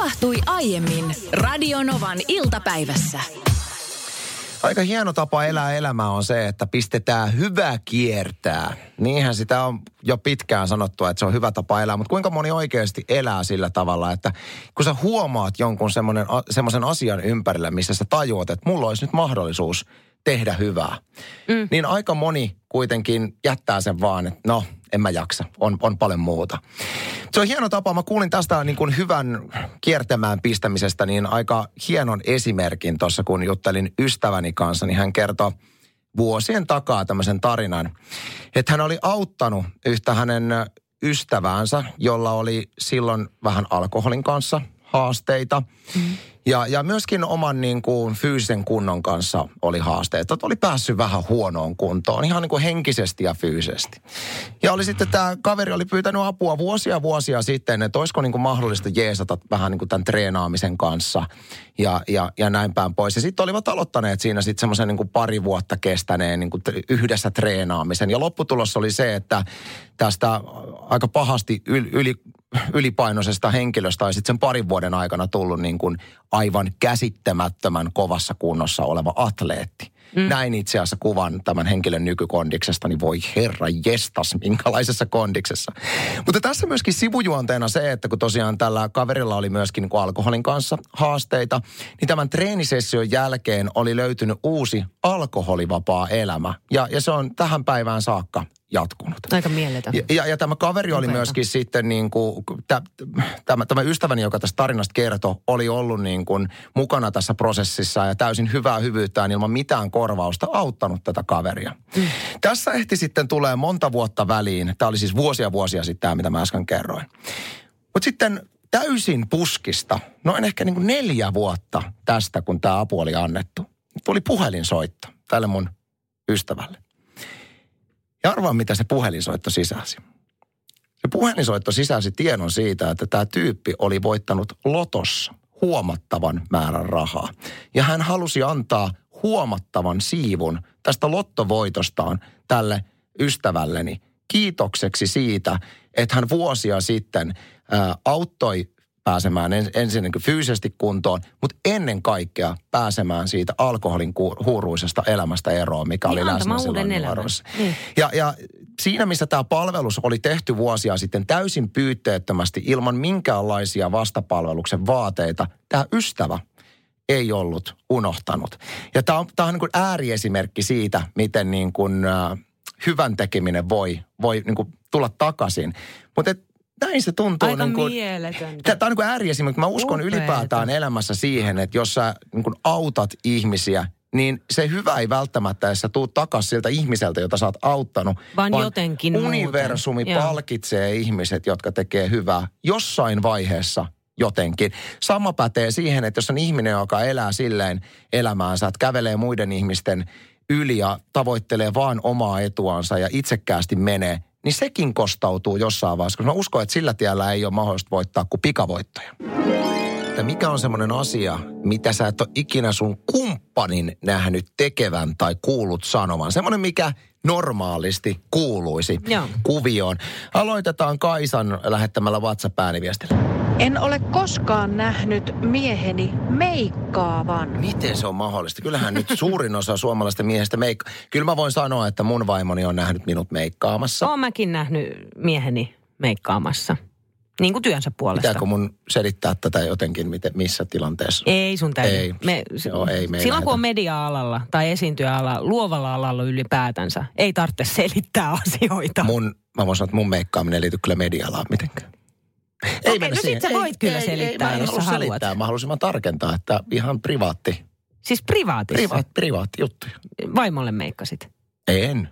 tapahtui aiemmin Radionovan iltapäivässä. Aika hieno tapa elää elämää on se, että pistetään hyvä kiertää. Niinhän sitä on jo pitkään sanottu, että se on hyvä tapa elää, mutta kuinka moni oikeasti elää sillä tavalla, että kun sä huomaat jonkun semmoisen asian ympärillä, missä sä tajuat, että mulla olisi nyt mahdollisuus tehdä hyvää, mm. niin aika moni kuitenkin jättää sen vaan, että no, en mä jaksa, on, on paljon muuta. Se on hieno tapa. Mä kuulin tästä niin kuin hyvän kiertämään pistämisestä niin aika hienon esimerkin tuossa, kun juttelin ystäväni kanssa, niin hän kertoi vuosien takaa tämmöisen tarinan, että hän oli auttanut yhtä hänen ystäväänsä, jolla oli silloin vähän alkoholin kanssa haasteita. Mm. Ja, ja myöskin oman niin kuin, fyysisen kunnon kanssa oli haasteita. Että oli päässyt vähän huonoon kuntoon, ihan niin kuin henkisesti ja fyysisesti. Ja oli sitten tämä kaveri oli pyytänyt apua vuosia vuosia sitten, että olisiko niin kuin mahdollista jeesata vähän niin kuin tämän treenaamisen kanssa ja, ja, ja näin päin pois. Ja sitten olivat aloittaneet siinä sitten semmoisen niin kuin pari vuotta kestäneen niin kuin yhdessä treenaamisen. Ja lopputulos oli se, että tästä aika pahasti yli, yli ylipainoisesta henkilöstä tai sitten sen parin vuoden aikana tullut niin kuin aivan käsittämättömän kovassa kunnossa oleva atleetti. Mm. Näin itse asiassa kuvan tämän henkilön nykykondiksesta, niin voi herra jestas, minkälaisessa kondiksessa. Mutta tässä myöskin sivujuonteena se, että kun tosiaan tällä kaverilla oli myöskin niin alkoholin kanssa haasteita, niin tämän treenisession jälkeen oli löytynyt uusi alkoholivapaa elämä. Ja, ja se on tähän päivään saakka jatkunut. Aika mieletön. Ja, ja, ja tämä kaveri oli myöskin sitten niin kuin, tä, tämä, tämä ystäväni, joka tästä tarinasta kertoi, oli ollut niin kuin mukana tässä prosessissa ja täysin hyvää hyvyyttään ilman mitään korvausta auttanut tätä kaveria. Mm. Tässä ehti sitten tulee monta vuotta väliin. Tämä oli siis vuosia vuosia sitten tämä, mitä mä äsken kerroin. Mutta sitten täysin puskista, noin ehkä niin kuin neljä vuotta tästä, kun tämä apu oli annettu, tuli puhelinsoitto tälle mun ystävälle. Ja arvaa, mitä se puhelinsoitto sisäsi. Se puhelinsoitto sisäsi tiedon siitä, että tämä tyyppi oli voittanut lotossa huomattavan määrän rahaa. Ja hän halusi antaa huomattavan siivun tästä lottovoitostaan tälle ystävälleni kiitokseksi siitä, että hän vuosia sitten auttoi pääsemään ensin niin fyysisesti kuntoon, mutta ennen kaikkea pääsemään siitä alkoholin huuruisesta elämästä eroon, mikä niin, oli läsnä silloin niin. ja, ja siinä, missä tämä palvelus oli tehty vuosia sitten täysin pyytteettömästi ilman minkäänlaisia vastapalveluksen vaateita, tämä ystävä ei ollut unohtanut. Ja tämä on, tämä on niin kuin ääriesimerkki siitä, miten niin kuin, äh, hyvän tekeminen voi, voi niin kuin tulla takaisin. Mutta näin se tuntuu. Aika niin kuin, mieletöntä. Tämä on niin ääriesimerkki. Mä uskon Upeeta. ylipäätään elämässä siihen, että jos sä niin kuin autat ihmisiä, niin se hyvä ei välttämättä edes tuu takaisin siltä ihmiseltä, jota sä oot auttanut. Vaan, vaan jotenkin universumi muuten. palkitsee Joo. ihmiset, jotka tekee hyvää jossain vaiheessa jotenkin. Sama pätee siihen, että jos on ihminen, joka elää silleen elämäänsä, että kävelee muiden ihmisten yli ja tavoittelee vaan omaa etuansa ja itsekkäästi menee, niin sekin kostautuu jossain vaiheessa, koska mä uskon, että sillä tiellä ei ole mahdollista voittaa kuin pikavoittoja. Että mikä on semmoinen asia, mitä sä et ole ikinä sun kumppanin nähnyt tekevän tai kuullut sanovan? Semmoinen, mikä normaalisti kuuluisi Joo. kuvioon. Aloitetaan Kaisan lähettämällä WhatsApp-ääniviestillä. En ole koskaan nähnyt mieheni meikkaavan. Miten se on mahdollista? Kyllähän nyt suurin osa suomalaisten miehistä meikkaa. Kyllä mä voin sanoa, että mun vaimoni on nähnyt minut meikkaamassa. Oon mäkin nähnyt mieheni meikkaamassa. Niin kuin työnsä puolesta. Pitääkö mun selittää tätä jotenkin, miten, missä tilanteessa? Ei sun täytyy. Ei, me, joo, ei me silloin kun on media-alalla tai esiintyjäalalla, luovalla alalla ylipäätänsä, ei tarvitse selittää asioita. Mun, mä voin sanoa, että mun meikkaaminen ei liity kyllä media-alaan mitenkään. Ei Okei, no sit sä voit ei, kyllä ei, selittää, ei, jos sä haluat. Selittää. Mä haluaisin vaan tarkentaa, että ihan privaatti. Siis privaatissa? Privaat, privaatti juttuja. Vaimolle meikkasit? En.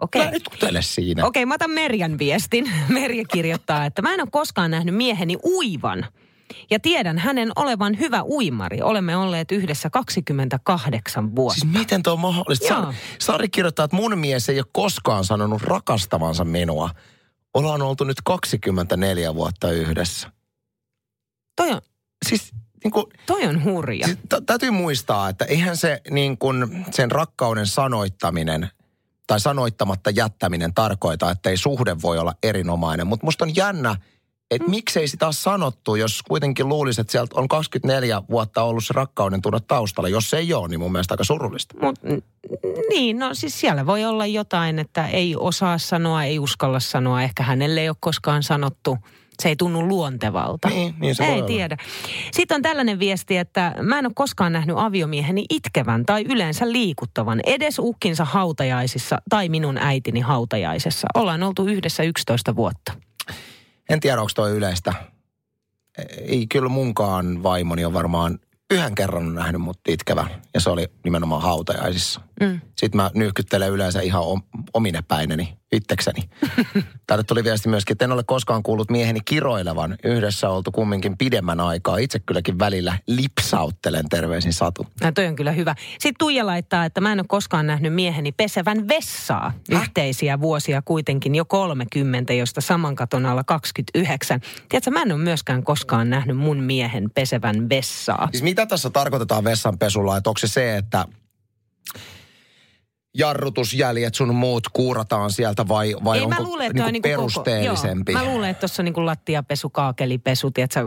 Okei. Mä nyt kutele siinä. Okei, mä otan Merjan viestin. Merja kirjoittaa, että mä en ole koskaan nähnyt mieheni uivan. Ja tiedän hänen olevan hyvä uimari. Olemme olleet yhdessä 28 vuotta. Siis miten tuo on mahdollista? Sari kirjoittaa, että mun mies ei ole koskaan sanonut rakastavansa minua ollaan oltu nyt 24 vuotta yhdessä. Toi on, siis, niin kuin, toi on hurja. Siis, t- täytyy muistaa, että eihän se niin kuin, sen rakkauden sanoittaminen tai sanoittamatta jättäminen tarkoita, että ei suhde voi olla erinomainen. Mutta musta on jännä, että miksei sitä ole sanottu, jos kuitenkin luulisi, että sieltä on 24 vuotta ollut se rakkauden tunne taustalla. Jos se ei ole, niin mun mielestä aika surullista. Mut, niin, no siis siellä voi olla jotain, että ei osaa sanoa, ei uskalla sanoa. Ehkä hänelle ei ole koskaan sanottu. Se ei tunnu luontevalta. Niin, niin se voi Ei olla. tiedä. Sitten on tällainen viesti, että mä en ole koskaan nähnyt aviomieheni itkevän tai yleensä liikuttavan edes ukkinsa hautajaisissa tai minun äitini hautajaisessa. Ollaan oltu yhdessä 11 vuotta. En tiedä, onko toi yleistä. Ei kyllä munkaan vaimoni on varmaan yhden kerran nähnyt mut itkevän. Ja se oli nimenomaan hautajaisissa. Mm. Sitten mä nyhkyttelen yleensä ihan om, omine päineni, itsekseni. Tänne tuli viesti myöskin, että en ole koskaan kuullut mieheni kiroilevan. Yhdessä oltu kumminkin pidemmän aikaa. Itse kylläkin välillä lipsauttelen terveisin Satu. Ja toi on kyllä hyvä. Sitten Tuija laittaa, että mä en ole koskaan nähnyt mieheni pesevän vessaa. Yhteisiä vuosia kuitenkin jo 30, josta saman katon alla 29. Tiedätkö, mä en ole myöskään koskaan nähnyt mun miehen pesevän vessaa. Siis mitä tässä tarkoitetaan vessanpesulla? Että onko se se, että jarrutusjäljet sun muut kuurataan sieltä vai, vai Ei, onko mä luulen, että niinku on niinku perusteellisempi? Koko, joo, mä luulen, että tuossa on niinku lattiapesu, kaakelipesu, tiedätkö,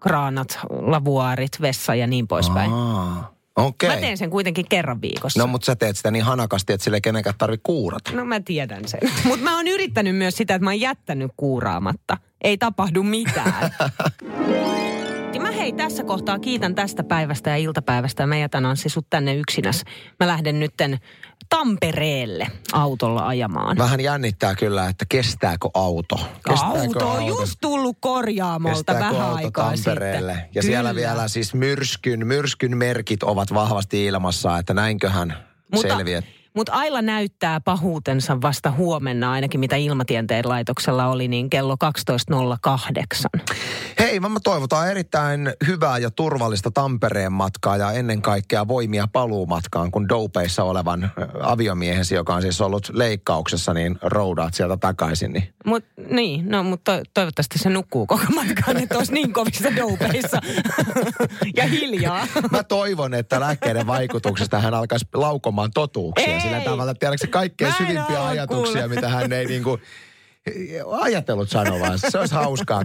kraanat, lavuaarit, vessa ja niin poispäin. Aa, okei. Mä teen sen kuitenkin kerran viikossa. No mutta sä teet sitä niin hanakasti, että sille ei kenenkään tarvitse kuurata. No mä tiedän sen. Mutta mä oon yrittänyt myös sitä, että mä oon jättänyt kuuraamatta. Ei tapahdu mitään. Ja mä hei tässä kohtaa kiitän tästä päivästä ja iltapäivästä. Mä jätän Anssi sut tänne yksinäs. Mä lähden nytten Tampereelle autolla ajamaan. Vähän jännittää kyllä, että kestääkö auto. Kestääkö auto on just tullut korjaamolta Kestääkö vähän auto aikaa Tampereelle? sitten. Ja siellä Kyllä. vielä siis myrskyn, myrskyn merkit ovat vahvasti ilmassa, että näinköhän selviää. Mutta Aila näyttää pahuutensa vasta huomenna, ainakin mitä ilmatieteen laitoksella oli, niin kello 12.08. Hei, mä toivotaan erittäin hyvää ja turvallista Tampereen matkaa ja ennen kaikkea voimia paluumatkaan, kun dopeissa olevan aviomiehesi, joka on siis ollut leikkauksessa, niin roudaat sieltä takaisin. Niin. Mut, niin, no mutta to, toivottavasti se nukkuu koko matkaan, että olisi niin kovissa dopeissa ja hiljaa. Mä toivon, että lääkkeiden vaikutuksesta hän alkaisi laukomaan totuuksia. Ei. Sillä tavalla, että tiedätkö kaikkein syvimpiä ajatuksia, kuulla. mitä hän ei niinku ajatellut sanovan. Se olisi hauskaa.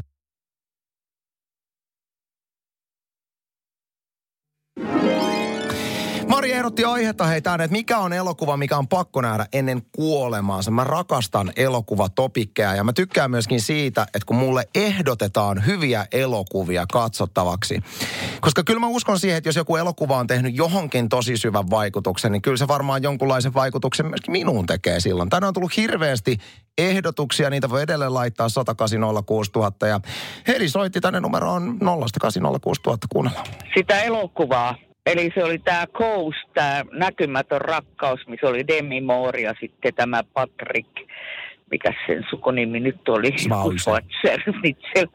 Mari ehdotti aihetta hei tänne, että mikä on elokuva, mikä on pakko nähdä ennen kuolemaansa. Mä rakastan elokuvatopikkeja ja mä tykkään myöskin siitä, että kun mulle ehdotetaan hyviä elokuvia katsottavaksi. Koska kyllä mä uskon siihen, että jos joku elokuva on tehnyt johonkin tosi syvän vaikutuksen, niin kyllä se varmaan jonkunlaisen vaikutuksen myöskin minuun tekee silloin. Tänään on tullut hirveästi ehdotuksia, niitä voi edelleen laittaa 180 ja Heli soitti tänne numeroon 0806000 kuunnella. sitä elokuvaa. Eli se oli tämä Ghost, tämä näkymätön rakkaus, missä oli Demi Moore ja sitten tämä Patrick, mikä sen sukunimi nyt oli?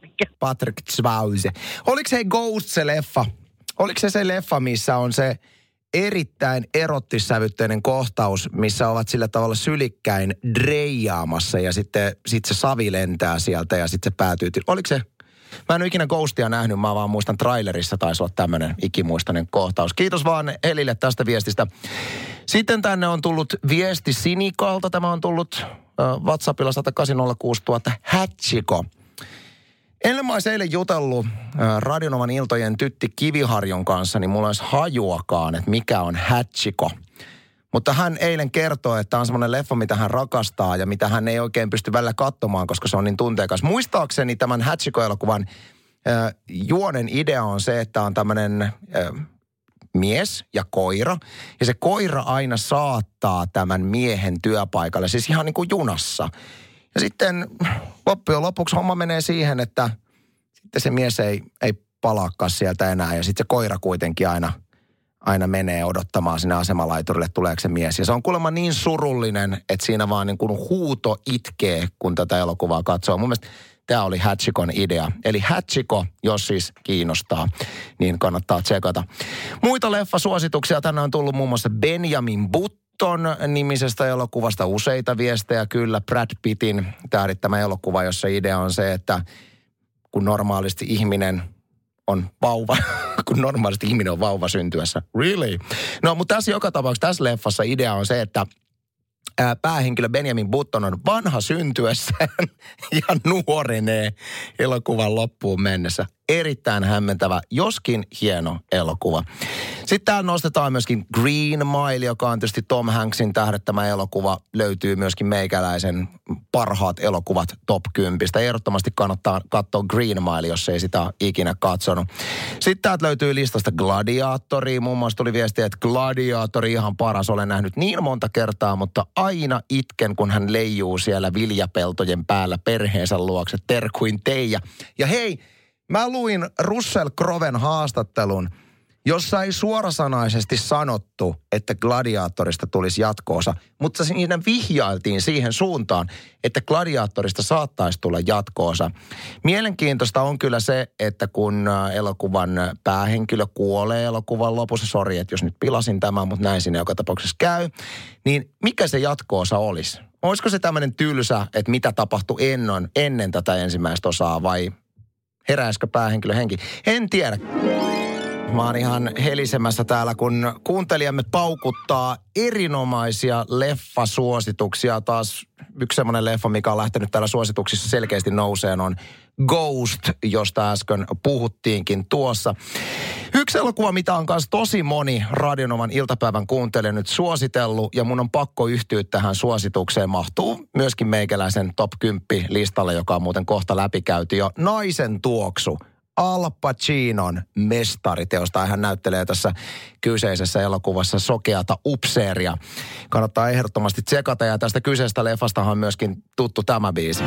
Mikä Patrick Swayze. Oliko se Ghost se leffa? Oliko se se leffa, missä on se erittäin erottissävytteinen kohtaus, missä ovat sillä tavalla sylikkäin dreijaamassa ja sitten sit se savi lentää sieltä ja sitten se päätyy. Oliko se? Mä en ole ikinä Ghostia nähnyt, mä vaan muistan trailerissa taisi olla tämmöinen ikimuistainen kohtaus. Kiitos vaan Elille tästä viestistä. Sitten tänne on tullut viesti Sinikalta. Tämä on tullut WhatsAppilla 1806000 Hatchiko. Ennen mä olisin eilen jutellut Radionovan iltojen tytti Kiviharjon kanssa, niin mulla olisi hajuakaan, että mikä on Hatchiko. Mutta hän eilen kertoi, että on semmoinen leffa, mitä hän rakastaa ja mitä hän ei oikein pysty välillä katsomaan, koska se on niin tunteikas. Muistaakseni tämän Hatchiko-elokuvan äh, juonen idea on se, että on tämmöinen äh, mies ja koira. Ja se koira aina saattaa tämän miehen työpaikalle, siis ihan niin kuin junassa. Ja sitten loppujen lopuksi homma menee siihen, että sitten se mies ei, ei palaakaan sieltä enää. Ja sitten se koira kuitenkin aina, aina menee odottamaan sinne asemalaiturille, tuleeko se mies. Ja se on kuulemma niin surullinen, että siinä vaan niin kuin huuto itkee, kun tätä elokuvaa katsoo. Mun mielestä tämä oli Hatchikon idea. Eli Hatchiko, jos siis kiinnostaa, niin kannattaa tsekata. Muita leffasuosituksia tänne on tullut muun muassa Benjamin Button nimisestä elokuvasta useita viestejä. Kyllä Brad Pittin tähdittämä elokuva, jossa idea on se, että kun normaalisti ihminen on vauva, kun normaalisti ihminen on vauva syntyessä. Really? No, mutta tässä joka tapauksessa, tässä leffassa idea on se, että ää, päähenkilö Benjamin Button on vanha syntyessään ja nuorenee elokuvan loppuun mennessä. Erittäin hämmentävä, joskin hieno elokuva. Sitten täällä nostetaan myöskin Green Mile, joka on tietysti Tom Hanksin tähdettämä elokuva. Löytyy myöskin meikäläisen parhaat elokuvat top 10. Ehdottomasti kannattaa katsoa Green Mile, jos ei sitä ikinä katsonut. Sitten täältä löytyy listasta Gladiatori. Muun muassa tuli viesti, että Gladiatori ihan paras. Olen nähnyt niin monta kertaa, mutta aina itken, kun hän leijuu siellä viljapeltojen päällä perheensä luokse. Terkuin Teija. Ja hei, Mä luin Russell Kroven haastattelun, jossa ei suorasanaisesti sanottu, että gladiaattorista tulisi jatkoosa, mutta siinä vihjailtiin siihen suuntaan, että gladiaattorista saattaisi tulla jatkoosa. Mielenkiintoista on kyllä se, että kun äh, elokuvan päähenkilö kuolee elokuvan lopussa, sori, että jos nyt pilasin tämän, mutta näin sinne joka tapauksessa käy, niin mikä se jatkoosa olisi? Olisiko se tämmöinen tylsä, että mitä tapahtui ennen, ennen tätä ensimmäistä osaa vai heräisikö päähenkilö henki? En tiedä. Mä oon ihan helisemässä täällä, kun kuuntelijamme paukuttaa erinomaisia leffasuosituksia. Taas yksi semmoinen leffa, mikä on lähtenyt täällä suosituksissa selkeästi nouseen, on Ghost, josta äsken puhuttiinkin tuossa. Yksi elokuva, mitä on myös tosi moni Radionovan iltapäivän kuuntelija nyt suositellut, ja mun on pakko yhtyä tähän suositukseen, mahtuu myöskin meikäläisen top 10 listalle, joka on muuten kohta läpikäyty jo. Naisen tuoksu. Al Pacinon mestariteosta. Hän näyttelee tässä kyseisessä elokuvassa sokeata upseeria. Kannattaa ehdottomasti tsekata ja tästä kyseisestä leffastahan on myöskin tuttu tämä biisi.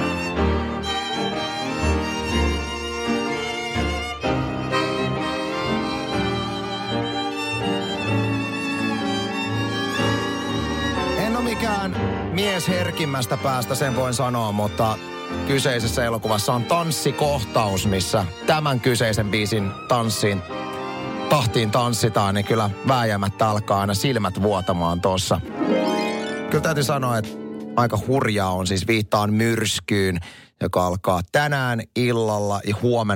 En ole mikään mies herkimmästä päästä, sen voin sanoa, mutta kyseisessä elokuvassa on tanssikohtaus, missä tämän kyseisen biisin tanssiin tahtiin tanssitaan, niin kyllä vääjäämättä alkaa aina silmät vuotamaan tuossa. Kyllä täytyy sanoa, että aika hurjaa on siis viittaan myrskyyn, joka alkaa tänään illalla ja huomenna